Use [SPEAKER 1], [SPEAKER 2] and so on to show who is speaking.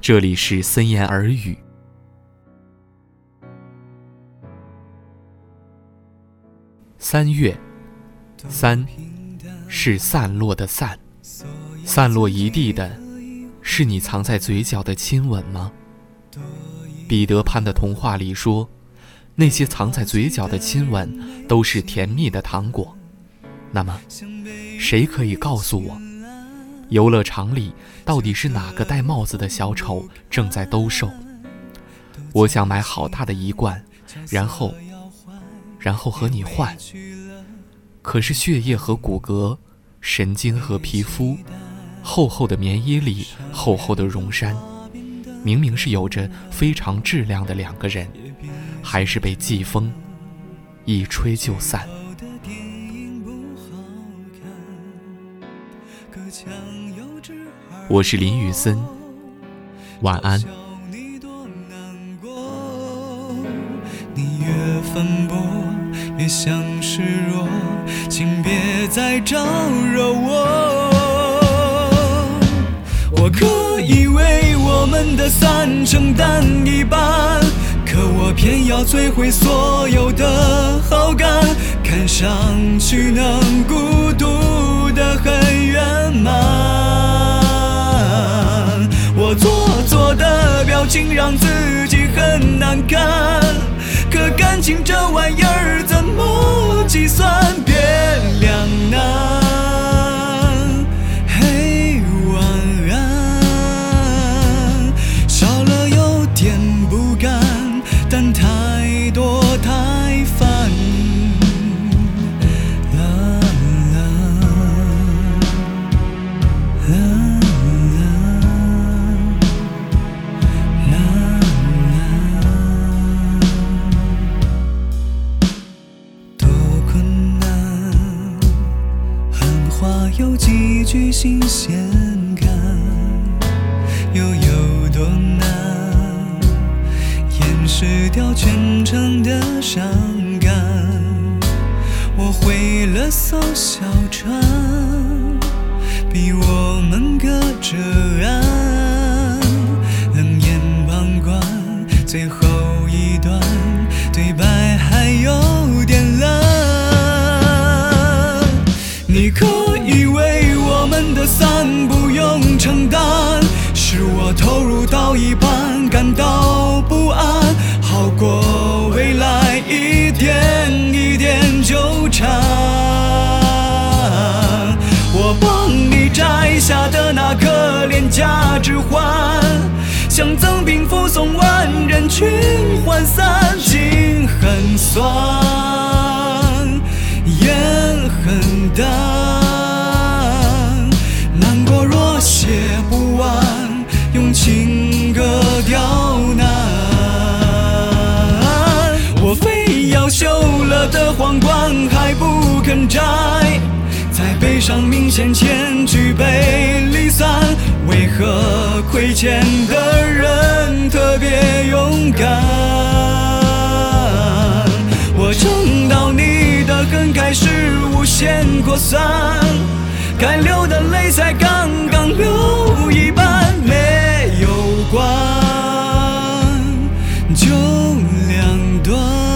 [SPEAKER 1] 这里是森言耳语。三月，三，是散落的散，散落一地的，是你藏在嘴角的亲吻吗？彼得潘的童话里说，那些藏在嘴角的亲吻都是甜蜜的糖果。那么，谁可以告诉我，游乐场里到底是哪个戴帽子的小丑正在兜售？我想买好大的一罐，然后，然后和你换。可是血液和骨骼，神经和皮肤，厚厚的棉衣里厚厚的绒衫，明明是有着非常质量的两个人，还是被季风一吹就散。我是林雨森，晚安。
[SPEAKER 2] 你越反驳，越像示弱，请别再招惹我。我可以为我们的散承担一半，可我偏要摧毁所有的好感，看上去能孤独的很圆满。可感情这玩意儿几句新鲜感，又有多难，掩饰掉全城的伤感。我毁了艘小船，逼我们隔着岸，下的那颗廉价之环，像赠品附送完，人群涣散，心很酸，眼很淡，难过若写不完，用情歌刁难。我非要锈了的皇冠还不肯摘，在悲伤明显前举杯，亏欠的人特别勇敢，我撑到你的恨开始无限扩散，该流的泪才刚刚流一半，没有关，就两端。